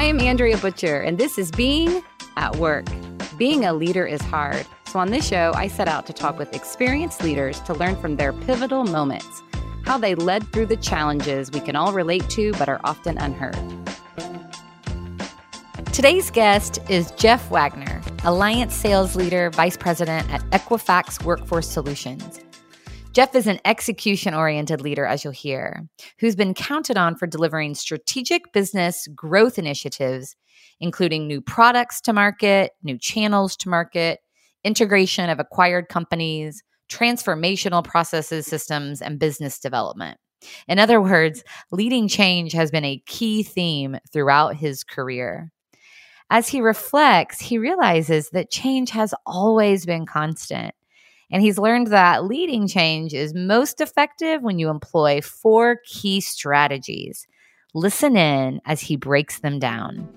I'm Andrea Butcher, and this is Being at Work. Being a leader is hard. So, on this show, I set out to talk with experienced leaders to learn from their pivotal moments, how they led through the challenges we can all relate to but are often unheard. Today's guest is Jeff Wagner, Alliance Sales Leader, Vice President at Equifax Workforce Solutions. Jeff is an execution oriented leader, as you'll hear, who's been counted on for delivering strategic business growth initiatives, including new products to market, new channels to market, integration of acquired companies, transformational processes, systems, and business development. In other words, leading change has been a key theme throughout his career. As he reflects, he realizes that change has always been constant and he's learned that leading change is most effective when you employ four key strategies. Listen in as he breaks them down.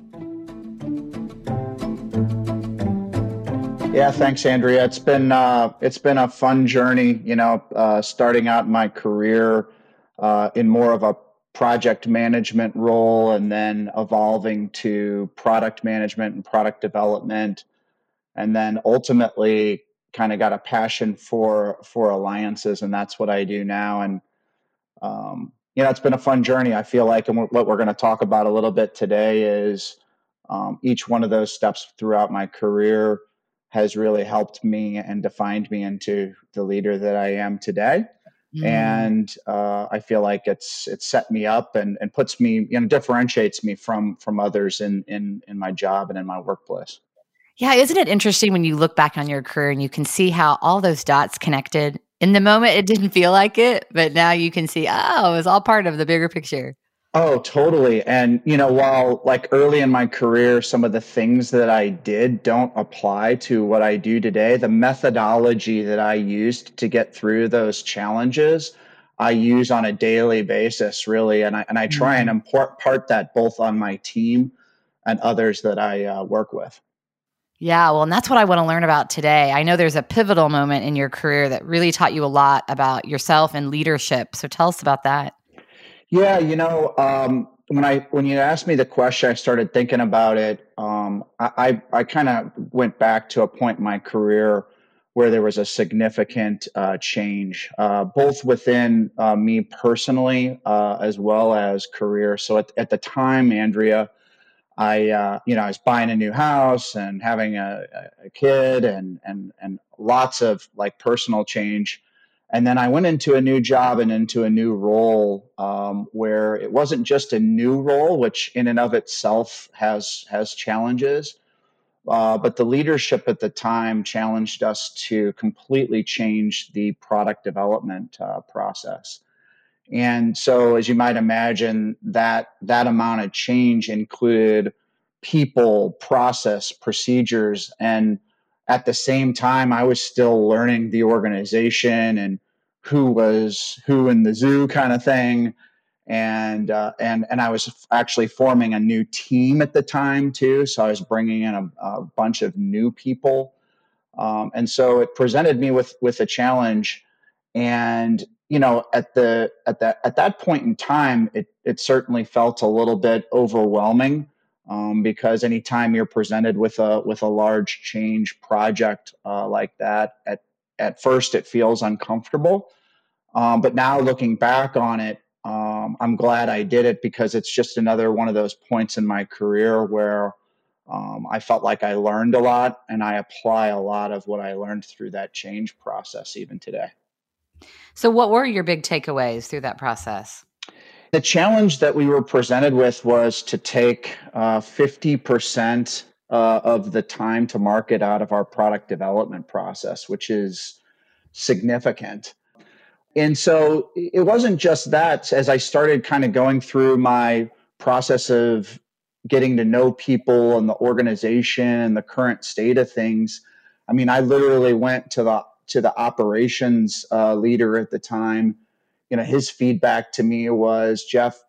Yeah, thanks, Andrea. It's been uh, it's been a fun journey. You know, uh, starting out my career uh, in more of a project management role, and then evolving to product management and product development, and then ultimately kind of got a passion for for alliances, and that's what I do now. And um, you know, it's been a fun journey. I feel like, and what we're going to talk about a little bit today is um, each one of those steps throughout my career has really helped me and defined me into the leader that I am today. Mm. And uh, I feel like it's it's set me up and, and puts me, you know, differentiates me from from others in in in my job and in my workplace. Yeah, isn't it interesting when you look back on your career and you can see how all those dots connected? In the moment, it didn't feel like it, but now you can see, oh, it was all part of the bigger picture. Oh, totally. And, you know, while like early in my career, some of the things that I did don't apply to what I do today, the methodology that I used to get through those challenges, I use on a daily basis, really. And I, and I try mm-hmm. and import part that both on my team and others that I uh, work with. Yeah, well, and that's what I want to learn about today. I know there's a pivotal moment in your career that really taught you a lot about yourself and leadership. So tell us about that. Yeah, you know, um, when I when you asked me the question, I started thinking about it. Um, I I, I kind of went back to a point in my career where there was a significant uh, change, uh, both within uh, me personally uh, as well as career. So at, at the time, Andrea, I, uh, you know, I was buying a new house and having a, a, kid and, and, and lots of like personal change. And then I went into a new job and into a new role um, where it wasn't just a new role, which in and of itself has, has challenges. Uh, but the leadership at the time challenged us to completely change the product development uh, process. And so, as you might imagine, that that amount of change included people, process, procedures, and at the same time, I was still learning the organization and who was who in the zoo, kind of thing. And uh, and and I was actually forming a new team at the time too, so I was bringing in a, a bunch of new people, um, and so it presented me with with a challenge. And you know at the at that at that point in time it it certainly felt a little bit overwhelming um, because anytime you're presented with a with a large change project uh, like that at at first it feels uncomfortable. Um, but now looking back on it um, i'm glad i did it because it's just another one of those points in my career where um, i felt like i learned a lot and i apply a lot of what i learned through that change process even today so, what were your big takeaways through that process? The challenge that we were presented with was to take uh, 50% uh, of the time to market out of our product development process, which is significant. And so it wasn't just that. As I started kind of going through my process of getting to know people and the organization and the current state of things, I mean, I literally went to the to the operations uh, leader at the time, you know, his feedback to me was, Jeff,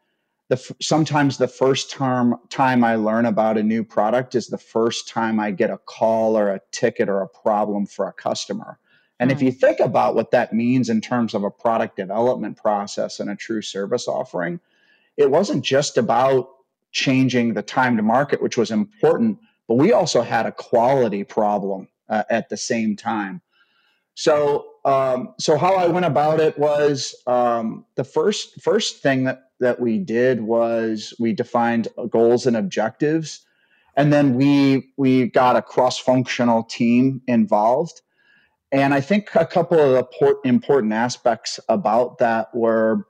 the sometimes the first term time I learn about a new product is the first time I get a call or a ticket or a problem for a customer. And mm. if you think about what that means in terms of a product development process and a true service offering, it wasn't just about changing the time to market, which was important, but we also had a quality problem uh, at the same time. So, um, so how I went about it was um, the first first thing that that we did was we defined goals and objectives, and then we we got a cross functional team involved. And I think a couple of the important aspects about that were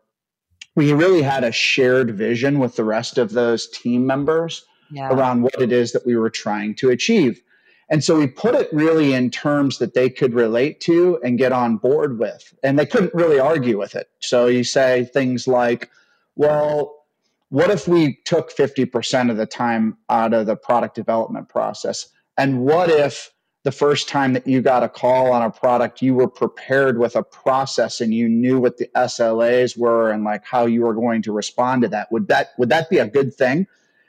we really had a shared vision with the rest of those team members yeah. around what it is that we were trying to achieve. And so we put it really in terms that they could relate to and get on board with. And they couldn't really argue with it. So you say things like, well, what if we took 50% of the time out of the product development process? And what if the first time that you got a call on a product, you were prepared with a process and you knew what the SLAs were and like how you were going to respond to that. Would that would that be a good thing?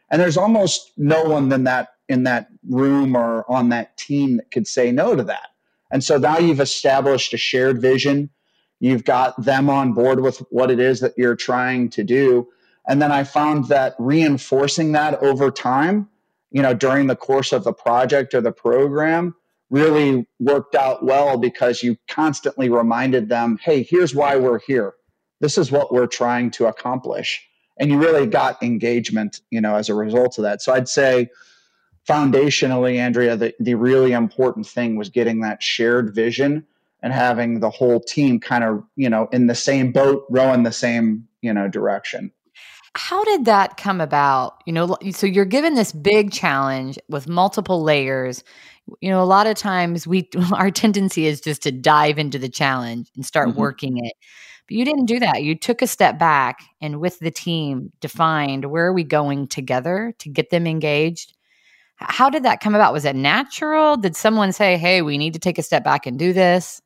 And there's almost no one in that in that room or on that team that could say no to that. And so now you've established a shared vision. You've got them on board with what it is that you're trying to do. And then I found that reinforcing that over time, you know, during the course of the project or the program really worked out well because you constantly reminded them, hey, here's why we're here. This is what we're trying to accomplish. And you really got engagement, you know, as a result of that. So I'd say foundationally, Andrea, the, the really important thing was getting that shared vision and having the whole team kind of, you know, in the same boat, rowing the same, you know, direction. How did that come about? You know, so you're given this big challenge with multiple layers you know a lot of times we our tendency is just to dive into the challenge and start mm-hmm. working it but you didn't do that you took a step back and with the team defined where are we going together to get them engaged how did that come about was it natural did someone say hey we need to take a step back and do this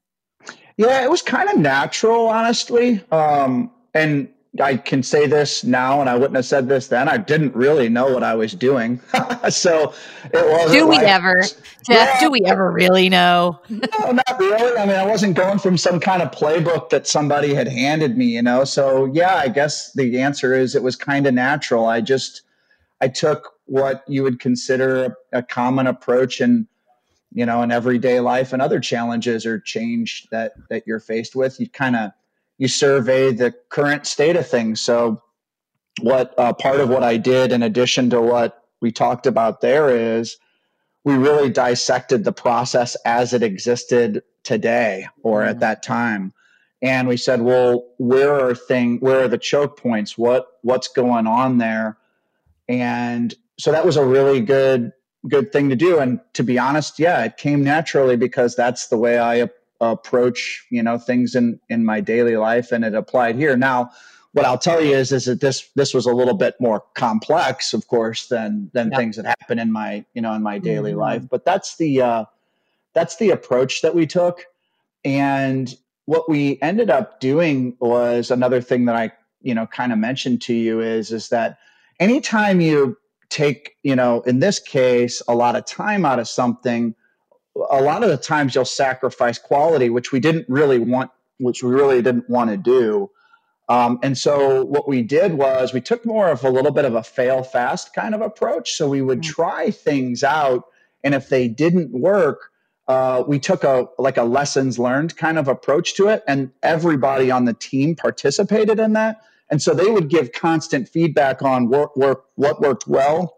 yeah it was kind of natural honestly um, and I can say this now, and I wouldn't have said this then. I didn't really know what I was doing, so it was. Do we like, ever, Jeff? Yeah, do we ever really know? no, not really. I mean, I wasn't going from some kind of playbook that somebody had handed me, you know. So yeah, I guess the answer is it was kind of natural. I just I took what you would consider a common approach and you know in everyday life and other challenges or change that that you're faced with. You kind of you survey the current state of things. So, what uh, part of what I did, in addition to what we talked about there, is we really dissected the process as it existed today or mm-hmm. at that time. And we said, well, where are thing where are the choke points? What what's going on there? And so that was a really good good thing to do. And to be honest, yeah, it came naturally because that's the way I approach you know things in in my daily life and it applied here now what i'll tell you is is that this this was a little bit more complex of course than than yep. things that happen in my you know in my daily mm-hmm. life but that's the uh that's the approach that we took and what we ended up doing was another thing that i you know kind of mentioned to you is is that anytime you take you know in this case a lot of time out of something a lot of the times you'll sacrifice quality, which we didn't really want, which we really didn't want to do. Um, and so what we did was we took more of a little bit of a fail fast kind of approach. So we would mm. try things out, and if they didn't work, uh, we took a like a lessons learned kind of approach to it, and everybody on the team participated in that. And so they would give constant feedback on what worked, what worked well.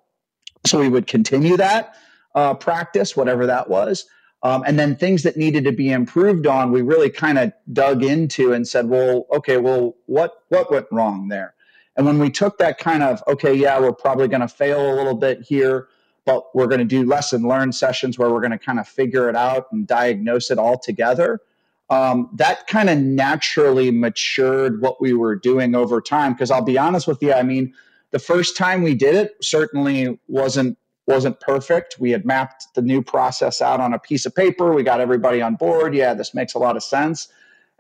So we would continue that uh, practice, whatever that was. Um, and then things that needed to be improved on, we really kind of dug into and said, well, okay, well, what what went wrong there? And when we took that kind of, okay, yeah, we're probably going to fail a little bit here, but we're going to do lesson learn sessions where we're going to kind of figure it out and diagnose it all together. Um, that kind of naturally matured what we were doing over time. Because I'll be honest with you, I mean, the first time we did it certainly wasn't wasn't perfect. We had mapped the new process out on a piece of paper. We got everybody on board. Yeah, this makes a lot of sense.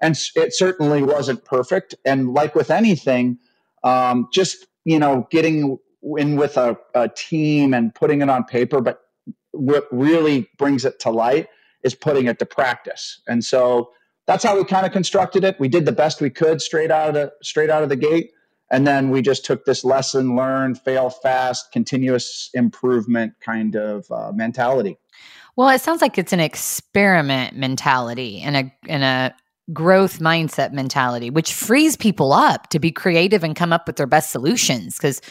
And it certainly wasn't perfect. And like with anything, um, just you know, getting in with a, a team and putting it on paper, but what really brings it to light is putting it to practice. And so that's how we kind of constructed it. We did the best we could straight out of the straight out of the gate. and then we just took this lesson learned, fail fast, continuous improvement kind of uh, mentality. Well, it sounds like it's an experiment mentality and a and a growth mindset mentality, which frees people up to be creative and come up with their best solutions because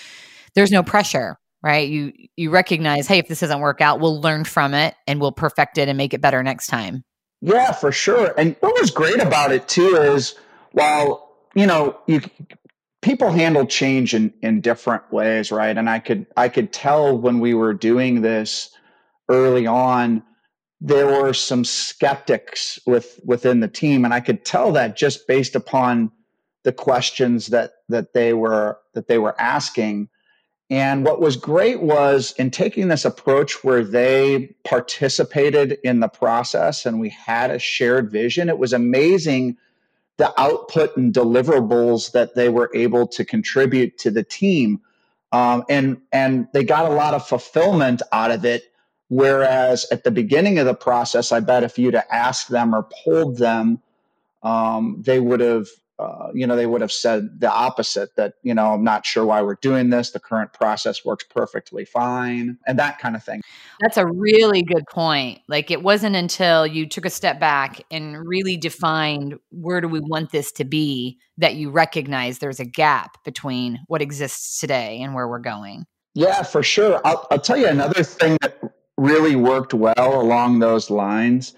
there's no pressure, right? You you recognize, hey, if this doesn't work out, we'll learn from it and we'll perfect it and make it better next time. Yeah, for sure. And what was great about it too is while you know you people handle change in in different ways, right? And I could I could tell when we were doing this early on there were some skeptics with within the team and i could tell that just based upon the questions that that they were that they were asking and what was great was in taking this approach where they participated in the process and we had a shared vision it was amazing the output and deliverables that they were able to contribute to the team. Um, and and they got a lot of fulfillment out of it. Whereas at the beginning of the process, I bet if you'd have asked them or polled them, um, they would have, uh, you know, they would have said the opposite that, you know, I'm not sure why we're doing this. The current process works perfectly fine and that kind of thing. That's a really good point. Like it wasn't until you took a step back and really defined where do we want this to be that you recognize there's a gap between what exists today and where we're going. Yeah, for sure. I'll, I'll tell you another thing that really worked well along those lines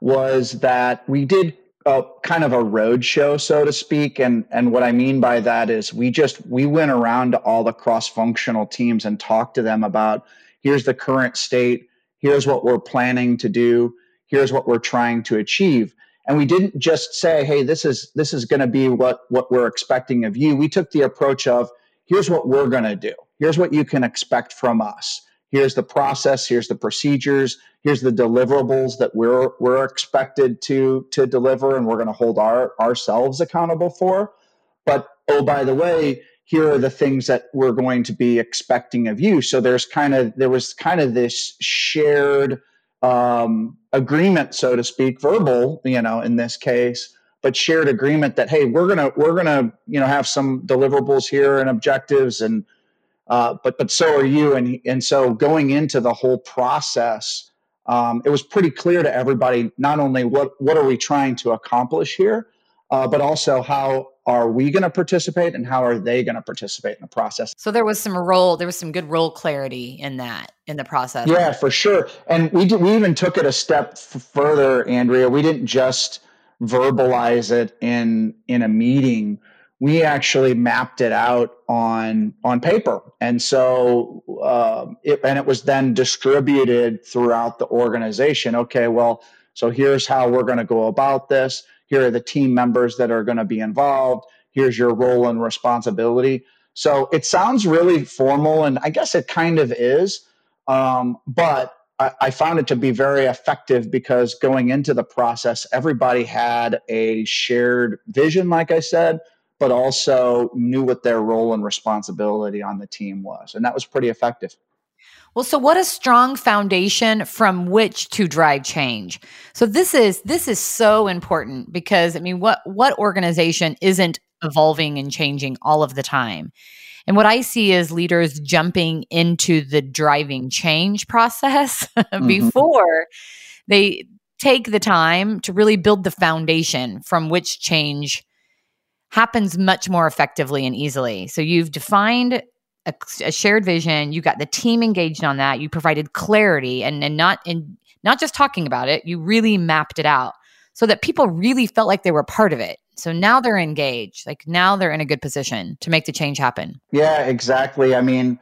was that we did a kind of a road show, so to speak. And and what I mean by that is we just we went around to all the cross-functional teams and talked to them about here's the current state, here's what we're planning to do, here's what we're trying to achieve. And we didn't just say, hey, this is this is going to be what what we're expecting of you. We took the approach of here's what we're going to do. Here's what you can expect from us here's the process here's the procedures here's the deliverables that we're we're expected to to deliver and we're going to hold our ourselves accountable for. But oh by the way here are the things that we're going to be expecting of you. So there's kind of there was kind of this shared um, agreement so to speak verbal you know in this case but shared agreement that hey we're gonna we're gonna you know have some deliverables here and objectives and uh, but but so are you. And and so going into the whole process, um, it was pretty clear to everybody not only what what are we trying to accomplish here, uh, but also how are we going to participate and how are they going to participate in the process. So there was some role, there was some good role clarity in that in the process. Yeah, for sure. And we did, we even took it a step f- further, Andrea. We didn't just verbalize it in in a meeting we actually mapped it out on on paper. And so um, it, and it was then distributed throughout the organization. Okay well so here's how we're going to go about this. Here are the team members that are going to be involved. Here's your role and responsibility. So it sounds really formal and i guess it kind of is um, but I, I found it to be very effective because going into the process everybody had a shared vision like i said but also knew what their role and responsibility on the team was. And that was pretty effective. Well, so what a strong foundation from which to drive change. So this is this is so important because I mean what what organization isn't evolving and changing all of the time? And what I see is leaders jumping into the driving change process mm-hmm. before they take the time to really build the foundation from which change happens much more effectively and easily. So you've defined a, a, shared vision, you got the team engaged on that, you provided clarity and, and not in not just talking about it, you really mapped it out so that people really felt like they were part of it. So now they're engaged. Like now they're in a good position to make the change happen. Yeah, exactly. I mean,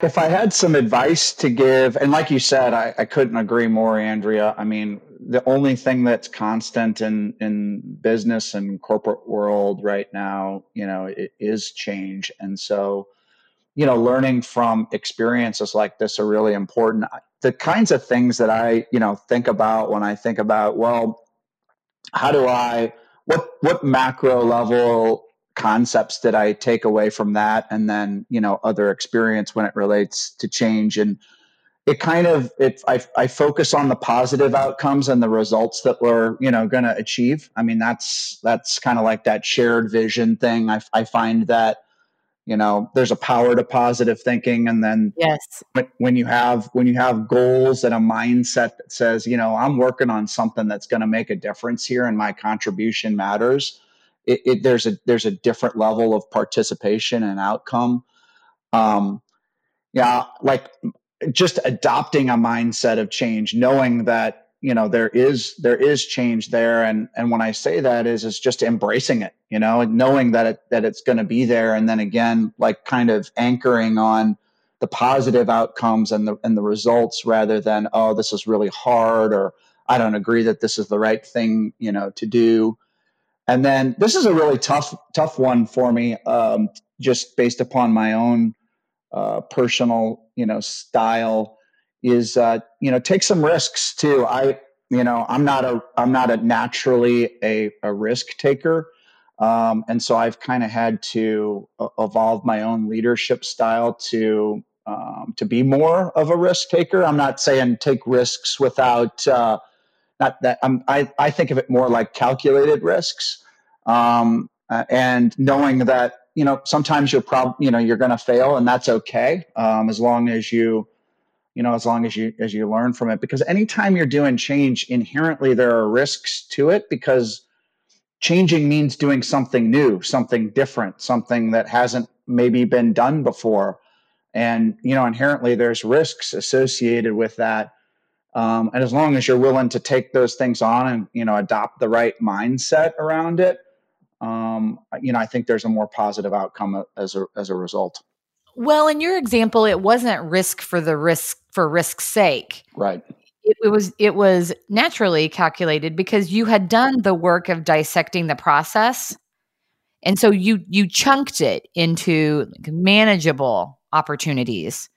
if I had some advice to give, and like you said, I, I couldn't agree more, Andrea. I mean, the only thing that's constant in in business and corporate world right now, you know, it is change, and so you know, learning from experiences like this are really important. The kinds of things that I you know think about when I think about well, how do I what what macro level concepts did I take away from that, and then you know other experience when it relates to change. And it kind of it I, I focus on the positive outcomes and the results that we're you know going to achieve. I mean that's that's kind of like that shared vision thing. I, I find that you know there's a power to positive thinking and then yes. when you have when you have goals and a mindset that says you know i'm working on something that's going to make a difference here and my contribution matters it, it, there's a there's a different level of participation and outcome. Um yeah like just adopting a mindset of change knowing that you know there is there is change there. And and when i say that is is just embracing it you know and knowing that it that it's going to be there. And then again like kind of anchoring on the positive outcomes and the and the results rather than oh this is really hard or i don't agree that this is the right thing you know to do. And then this is a really tough tough one for me um, just based upon my own uh, personal you know style is uh, you know take some risks too. I you know I'm not a I'm not a naturally a, a risk taker, um, and so I've kind of had to evolve my own leadership style to um, to be more of a risk taker. I'm not saying take risks without uh, not that I'm, I I think of it more like calculated risks, um, uh, and knowing that you know sometimes you're prob you know you're going to fail and that's okay um, as long as you you know as long as you as you learn from it. Because anytime you're doing change inherently there are risks to it because changing means doing something new something different something that hasn't maybe been done before. And you know inherently there's risks associated with that um, and as long as you're willing to take those things on and you know adopt the right mindset around it um, you know i think there's a more positive outcome as a as a result well, in your example, it wasn't risk for the risk for risk's sake. Right. It, it, was it was naturally calculated because you had done the work of dissecting the process, and so you you chunked it into manageable opportunities.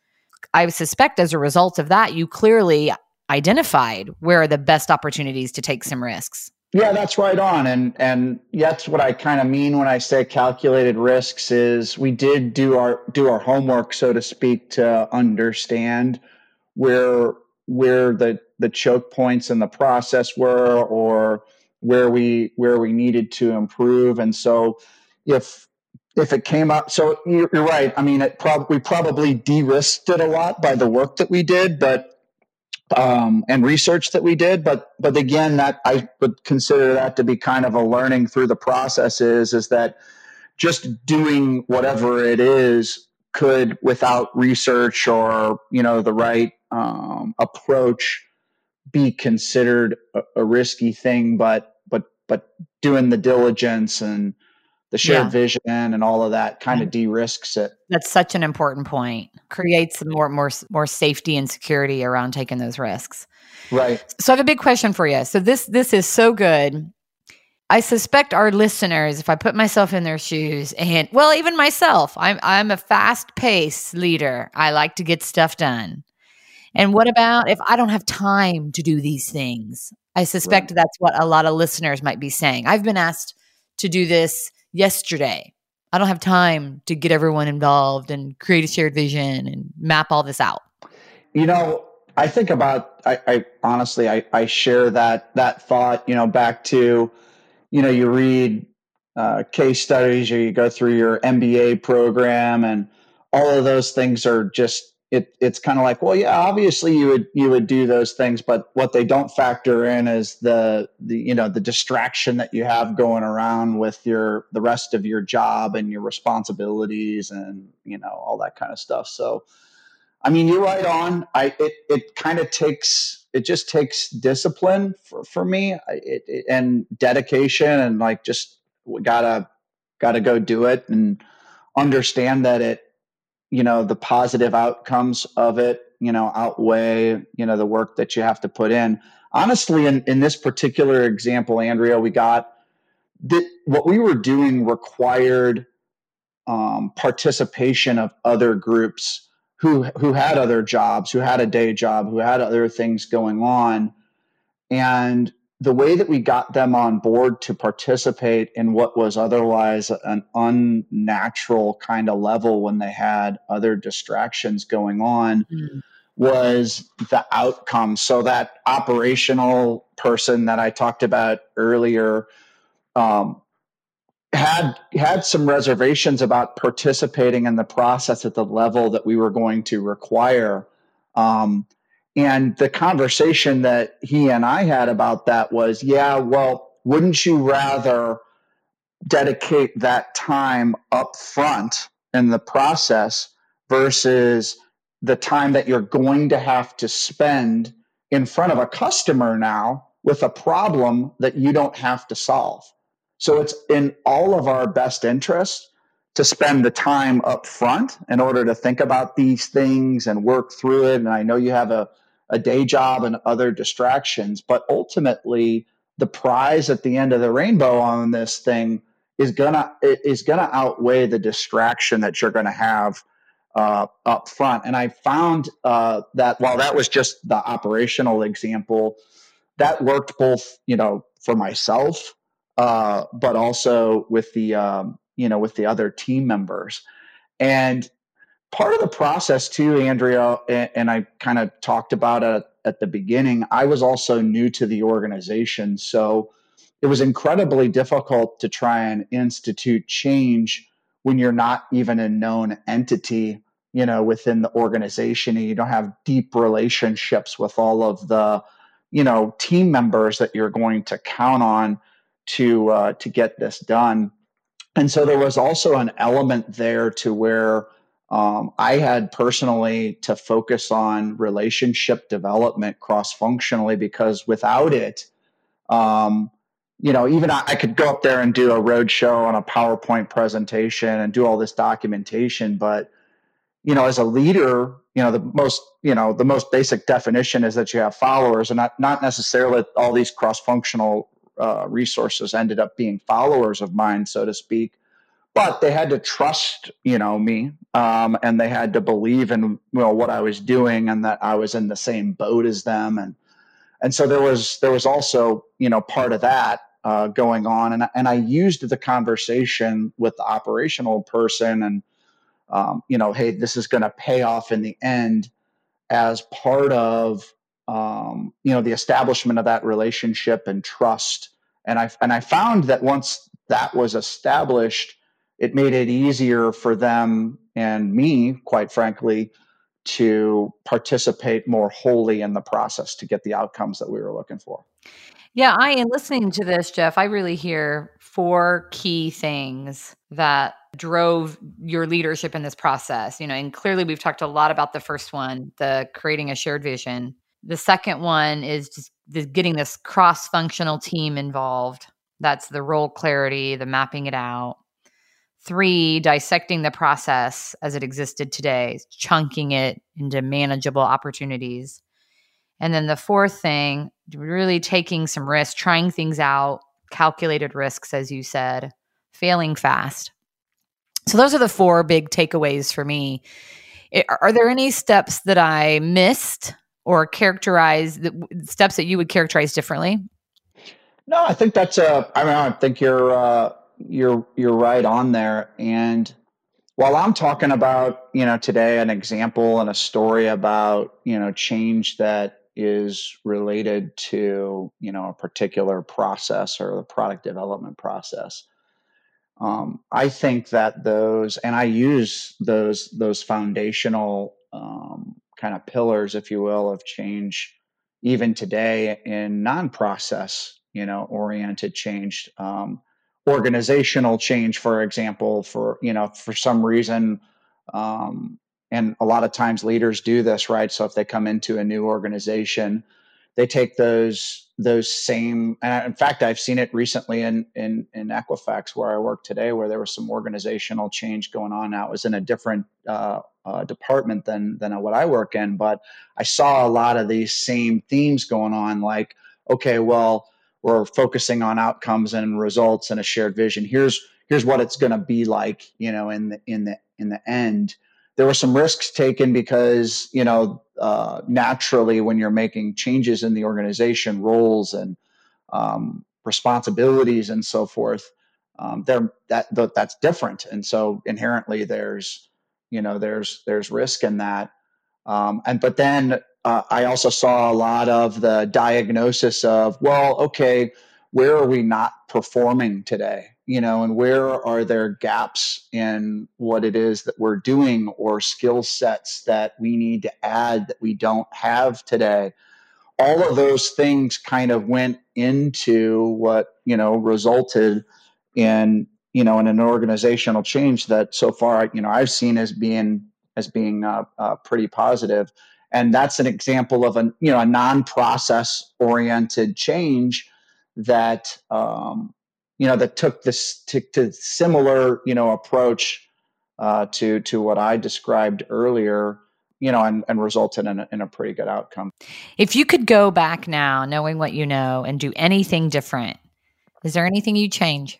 I suspect as a result of that, you clearly identified where are the best opportunities to take some risks. Yeah, that's right on. And and that's what I kind of mean when I say calculated risks is we did do our do our homework, so to speak, to understand where where the the choke points in the process were or where we where we needed to improve. And so if if it came up so you're, right. I mean it prob- we probably de-risked it a lot by the work that we did, but um, and research that we did. But but again, that I would consider that to be kind of a learning through the process is is that just doing whatever it is could without research or you know the right um, approach be considered a, a, risky thing but but but doing the diligence and the shared yeah. vision and all of that kind of de-risks it. That's such an important point. Creates more more more safety and security around taking those risks. Right. So I have a big question for you. So this this is so good. I suspect our listeners, if I put myself in their shoes, and well, even myself, I'm I'm a fast pace leader. I like to get stuff done. And what about if I don't have time to do these things? I suspect right. that's what a lot of listeners might be saying. I've been asked to do this yesterday. I don't have time to get everyone involved and create a shared vision and map all this out. You know, I think about I, I honestly I, I share that that thought, you know, back to, you know, you read uh, case studies or you go through your MBA program and all of those things are just it, it's kind of like, well, yeah, obviously you would you would do those things, but what they don't factor in is the the you know the distraction that you have going around with your the rest of your job and your responsibilities and you know all that kind of stuff. So, I mean, you're right on. I it it kind of takes it just takes discipline for for me it, it, and dedication and like just gotta gotta go do it and understand that it you know the positive outcomes of it you know outweigh you know the work that you have to put in. Honestly in, in this particular example andrea we got that what we were doing required um, participation of other groups who who had other jobs who had a day job who had other things going on. And the way that we got them on board to participate in what was otherwise an unnatural kind of level when they had other distractions going on mm. was the outcome. So that operational person that I talked about earlier, um, had had some reservations about participating in the process at the level that we were going to require. Um, and the conversation that he and I had about that was, yeah, well, wouldn't you rather dedicate that time up front in the process versus the time that you're going to have to spend in front of a customer now with a problem that you don't have to solve? So it's in all of our best interest to spend the time up front in order to think about these things and work through it. And I know you have a, a day job and other distractions, but ultimately the prize at the end of the rainbow on this thing is gonna is gonna outweigh the distraction that you're gonna have uh, up front. And I found uh, that while that was just the operational example, that worked both, you know, for myself uh, but also with the um, you know with the other team members. And part of the process too, Andrea, and, and I kind of talked about it at the beginning. I was also new to the organization, so it was incredibly difficult to try and institute change when you're not even a known entity you know within the organization and you don't have deep relationships with all of the you know team members that you're going to count on to uh, to get this done. And so there was also an element there to where um, I had personally to focus on relationship development cross functionally because without it, um, you know, even I, I, could go up there and do a road show on a PowerPoint presentation and do all this documentation, but you know, as a leader, you know, the most, you know, the most basic definition is that you have followers and not, not necessarily all these cross functional uh, resources ended up being followers of mine, so to speak. But they had to trust, you know, me, um, and they had to believe in you know what I was doing and that I was in the same boat as them, and and so there was there was also you know part of that uh, going on, and and I used the conversation with the operational person, and um, you know, hey, this is going to pay off in the end as part of um, you know the establishment of that relationship and trust. And i and i found that once that was established it made it easier for them and me quite frankly to participate more wholly in the process to get the outcomes that we were looking for yeah i am listening to this jeff i really hear four key things that drove your leadership in this process you know and clearly we've talked a lot about the first one the creating a shared vision the second one is just the, getting this cross functional team involved. That's the role clarity, the mapping it out. Three, dissecting the process as it existed today, chunking it into manageable opportunities. And then the fourth thing, really taking some risks, trying things out, calculated risks, as you said, failing fast. So, those are the four big takeaways for me. Are there any steps that I missed or characterize the steps that you would characterize differently? No, I think that's a. I mean, I think you're uh, you're you're right on there. And while I'm talking about you know today an example and a story about you know change that is related to you know a particular process or the product development process. Um, I think that those, and I use those those foundational um, kind of pillars, if you will, of change even today in non-process, you know, oriented change, um, organizational change, for example, for you know, for some reason, um, and a lot of times leaders do this, right? So if they come into a new organization, they take those those same and in fact i've seen it recently in in in equifax where i work today where there was some organizational change going on now it was in a different uh, uh, department than than what i work in but i saw a lot of these same themes going on like okay well we're focusing on outcomes and results and a shared vision. Here's here's what it's going to be like you know in the in the in the end. There were some risks taken because you know uh, naturally when you're making changes in the organization roles and um, responsibilities and so forth um, there that that's different. And so inherently there's you know there's there's risk in that. Um, and but then uh, i also saw a lot of the diagnosis of well okay where are we not performing today you know, and where are there gaps in what it is that we're doing or skill sets that we need to add that we don't have today? All of those things kind of went into what, you know, resulted in, you know, in an organizational change that so far, you know, I've seen as being as being uh, uh, pretty positive and that's an example of a you know a non-process oriented change that um, you know that took this to, to similar you know approach uh, to to what I described earlier you know and, and resulted in a, in a pretty good outcome. If you could go back now knowing what you know and do anything different is there anything you change?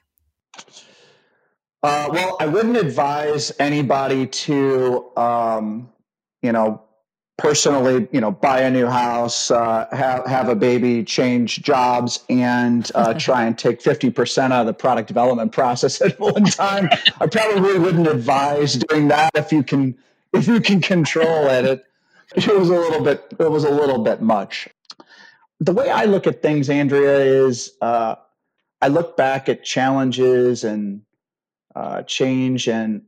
Uh, well i wouldn't advise anybody to um, you know personally, you know, buy a new house, uh, have have a baby, change jobs, and uh, try and take fifty percent out of the product development process at one time. I probably wouldn't advise doing that if you can if you can control it. It it was a little bit it was a little bit much. The way I look at things, Andrea, is uh, I look back at challenges and uh, change and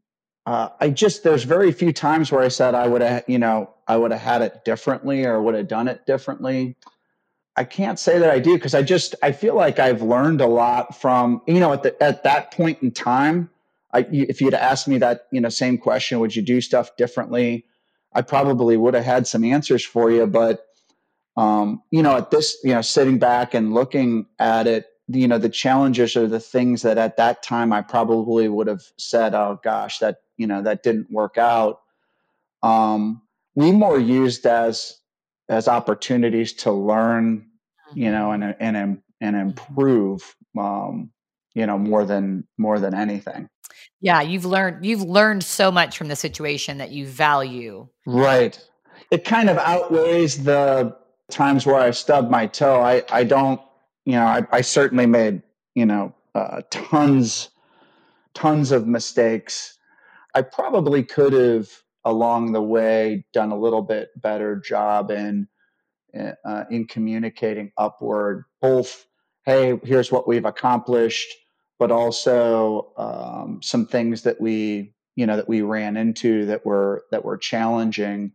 uh, I just there's very few times where I said I would have you know I would have had it differently or would have done it differently. I can't say that I do because I just I feel like I've learned a lot from you know at the at that point in time. I, if you'd asked me that you know same question, would you do stuff differently? I probably would have had some answers for you, but um, you know at this you know sitting back and looking at it you know the challenges are the things that at that time I probably would have said, "Oh gosh, that you know that didn't work out." Um, we more used as as opportunities to learn, you know, and and and mm-hmm. improve, um, you know, more than more than anything. Yeah, you've learned you've learned so much from the situation that you value. Right. It kind of outweighs the times where I stubbed my toe. I I don't you know, I, I certainly made, you know, uh, tons, tons of mistakes. I probably could have along the way done a little bit better job in uh, in communicating upward both hey here's what we've accomplished but also um, some things that we you know that we ran into that were that were challenging.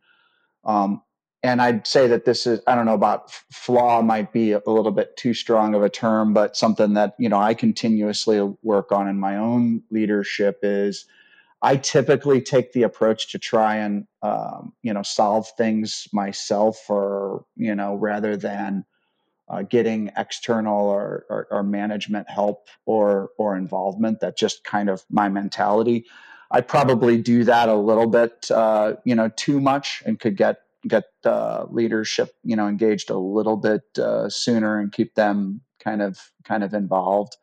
Um, and I'd say that this is I don't know about flaw might be a little bit too strong of a term, but something that you know I continuously work on in my own leadership is I typically take the approach to try and um, you know solve things myself, or you know rather than uh, getting external or, or, or management help or or involvement. That's just kind of my mentality. I probably do that a little bit, uh, you know, too much, and could get get uh, leadership, you know, engaged a little bit uh, sooner and keep them kind of kind of involved.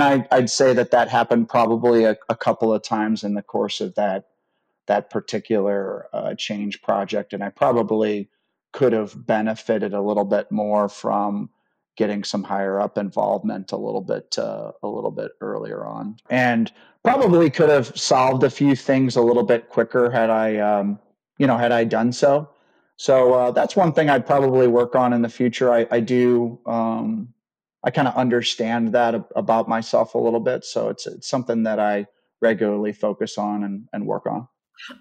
And I, would say that that happened probably a, a, couple of times in the course of that that particular uh, change project, and I probably could have benefited a little bit more from getting some higher up involvement a little bit uh, a little bit earlier on, and probably could have solved a few things a little bit quicker had I um, you know had I done so. So uh, that's one thing I'd probably work on in the future. I, I do. Um, I kind of understand that about myself a little bit, so it's it's something that I regularly focus on and, and work on.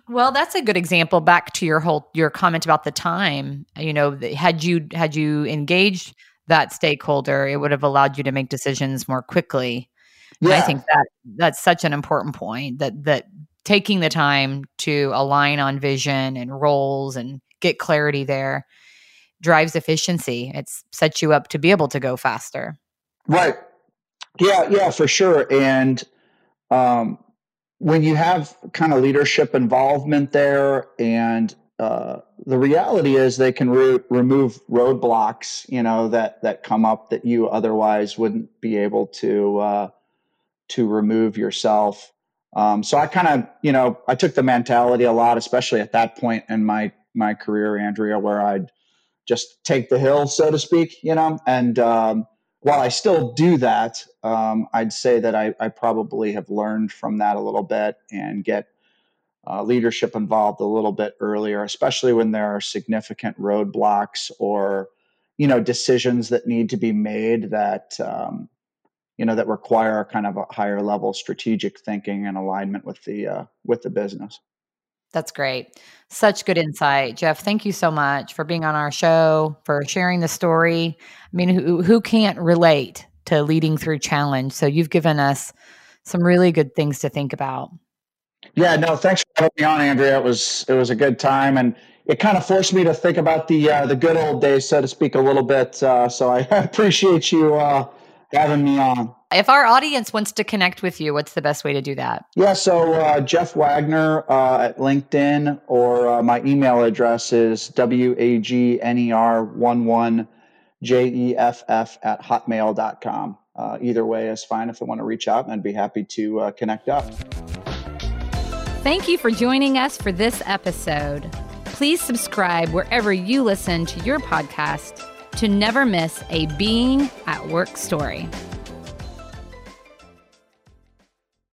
Well, that's a good example. Back to your whole your comment about the time. You know, had you had you engaged that stakeholder, it would have allowed you to make decisions more quickly. Yeah. And I think that that's such an important point that that taking the time to align on vision and roles and get clarity there drives efficiency. It sets you up to be able to go faster. Right. Yeah, yeah, for sure. And um, when you have kind of leadership involvement there, and uh, the reality is they can re- remove roadblocks, you know, that that come up that you otherwise wouldn't be able to uh, to remove yourself. Um, so I kind of, you know, I took the mentality a lot, especially at that point in my my career, Andrea, where I'd just take the hill, so to speak, you know. And um, while I still do that, um, I'd say that I, I, probably have learned from that a little bit and get uh, leadership involved a little bit earlier, especially when there are significant roadblocks or you know decisions that need to be made that um, you know that require kind of a higher level strategic thinking and alignment with the uh, with the business. That's great. Such good insight, Jeff. Thank you so much for being on our show, for sharing the story. I mean, who who can't relate to leading through challenge? So you've given us some really good things to think about. Yeah, no, thanks for having me on, Andrea. It was it was a good time, and it kind of forced me to think about the uh, the good old days, so to speak, a little bit. Uh, so I appreciate you uh, having me on. If our audience wants to connect with you, what's the best way to do that? Yeah, so uh, Jeff Wagner uh, at LinkedIn, or uh, my email address is wagner11 jeff at hotmail.com. Uh, either way is fine if they want to reach out, and I'd be happy to uh, connect up. Thank you for joining us for this episode. Please subscribe wherever you listen to your podcast to never miss a Being at Work story.